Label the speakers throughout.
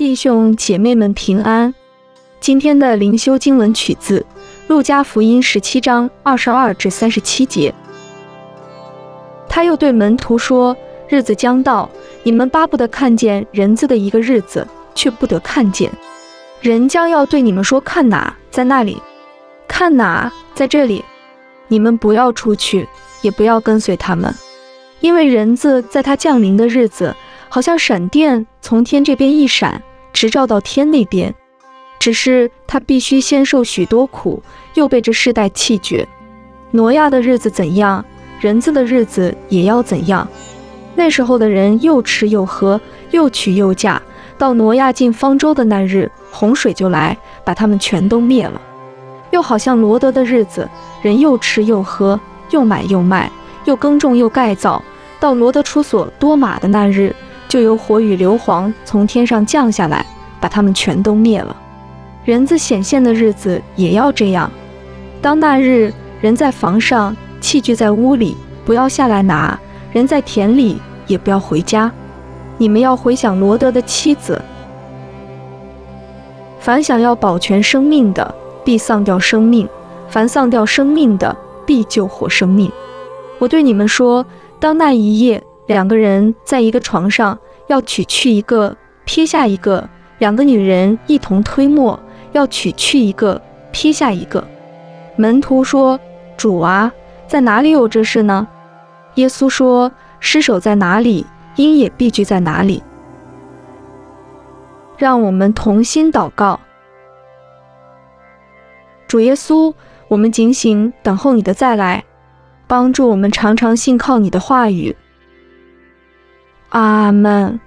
Speaker 1: 弟兄姐妹们平安。今天的灵修经文取自《路加福音》十七章二十二至三十七节。他又对门徒说：“日子将到，你们巴不得看见人子的一个日子，却不得看见。人将要对你们说：看哪，在那里；看哪，在这里。你们不要出去，也不要跟随他们，因为人子在他降临的日子，好像闪电从天这边一闪。”直照到天那边，只是他必须先受许多苦，又被这世代弃绝。挪亚的日子怎样，人子的日子也要怎样。那时候的人又吃又喝，又娶又嫁。到挪亚进方舟的那日，洪水就来，把他们全都灭了。又好像罗德的日子，人又吃又喝，又买又卖，又耕种又盖造。到罗德出所多玛的那日。就有火与硫磺从天上降下来，把他们全都灭了。人子显现的日子也要这样。当那日，人在房上，器具在屋里，不要下来拿；人在田里，也不要回家。你们要回想罗德的妻子。凡想要保全生命的，必丧掉生命；凡丧掉生命的，必救活生命。我对你们说，当那一夜。两个人在一个床上，要取去一个，撇下一个；两个女人一同推磨，要取去一个，撇下一个。门徒说：“主啊，在哪里有这事呢？”耶稣说：“尸首在哪里，鹰也必居在哪里。”让我们同心祷告。主耶稣，我们警醒等候你的再来，帮助我们常常信靠你的话语。阿门。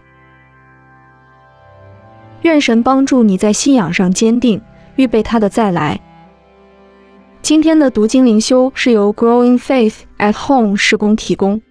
Speaker 1: 愿神帮助你在信仰上坚定，预备他的再来。今天的读经灵修是由 Growing Faith at Home 施工提供。